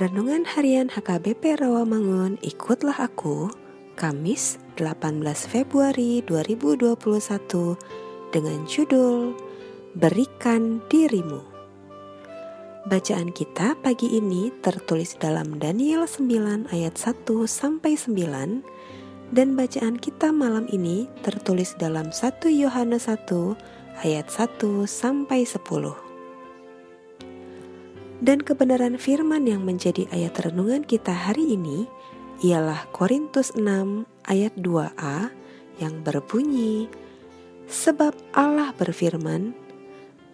Renungan Harian HKBP Rawamangun Ikutlah Aku Kamis 18 Februari 2021 dengan judul Berikan Dirimu Bacaan kita pagi ini tertulis dalam Daniel 9 ayat 1 sampai 9 dan bacaan kita malam ini tertulis dalam 1 Yohanes 1 ayat 1 sampai 10. Dan kebenaran firman yang menjadi ayat renungan kita hari ini ialah Korintus 6 ayat 2a yang berbunyi, Sebab Allah berfirman,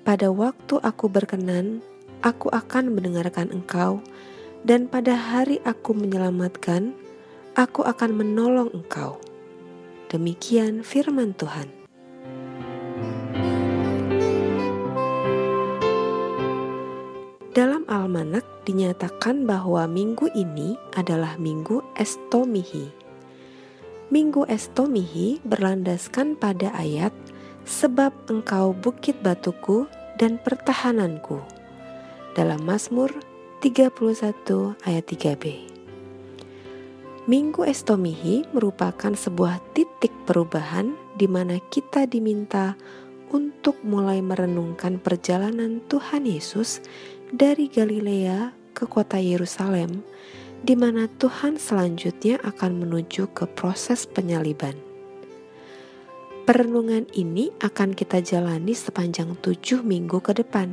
pada waktu aku berkenan, aku akan mendengarkan engkau, dan pada hari aku menyelamatkan, aku akan menolong engkau. Demikian firman Tuhan. Almanak dinyatakan bahwa minggu ini adalah minggu Estomihi. Minggu Estomihi berlandaskan pada ayat sebab engkau bukit batuku dan pertahananku. Dalam Mazmur 31 ayat 3b. Minggu Estomihi merupakan sebuah titik perubahan di mana kita diminta untuk mulai merenungkan perjalanan Tuhan Yesus dari Galilea ke kota Yerusalem, di mana Tuhan selanjutnya akan menuju ke proses penyaliban. Perenungan ini akan kita jalani sepanjang tujuh minggu ke depan.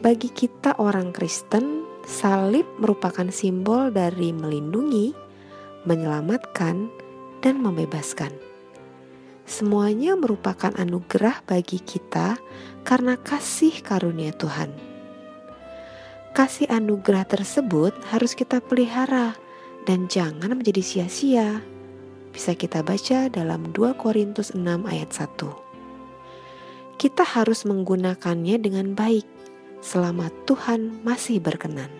Bagi kita orang Kristen, salib merupakan simbol dari melindungi, menyelamatkan, dan membebaskan. Semuanya merupakan anugerah bagi kita karena kasih karunia Tuhan. Kasih anugerah tersebut harus kita pelihara dan jangan menjadi sia-sia. Bisa kita baca dalam 2 Korintus 6 ayat 1. Kita harus menggunakannya dengan baik selama Tuhan masih berkenan.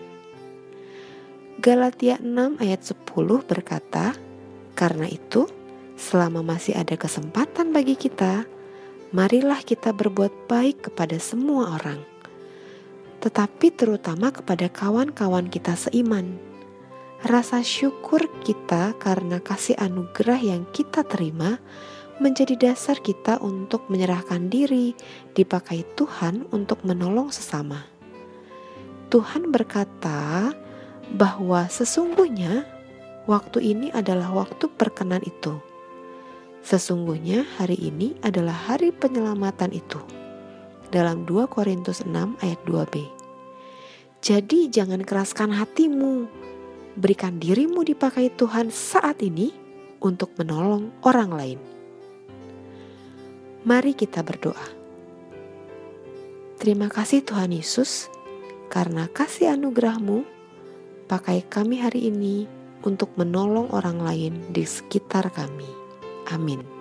Galatia 6 ayat 10 berkata, "Karena itu, selama masih ada kesempatan bagi kita, marilah kita berbuat baik kepada semua orang, tetapi terutama kepada kawan-kawan kita seiman. Rasa syukur kita karena kasih anugerah yang kita terima menjadi dasar kita untuk menyerahkan diri dipakai Tuhan untuk menolong sesama. Tuhan berkata bahwa sesungguhnya waktu ini adalah waktu perkenan itu Sesungguhnya hari ini adalah hari penyelamatan itu. Dalam 2 Korintus 6 ayat 2b. Jadi jangan keraskan hatimu. Berikan dirimu dipakai Tuhan saat ini untuk menolong orang lain. Mari kita berdoa. Terima kasih Tuhan Yesus, karena kasih anugerahmu, pakai kami hari ini untuk menolong orang lain di sekitar kami. Amin.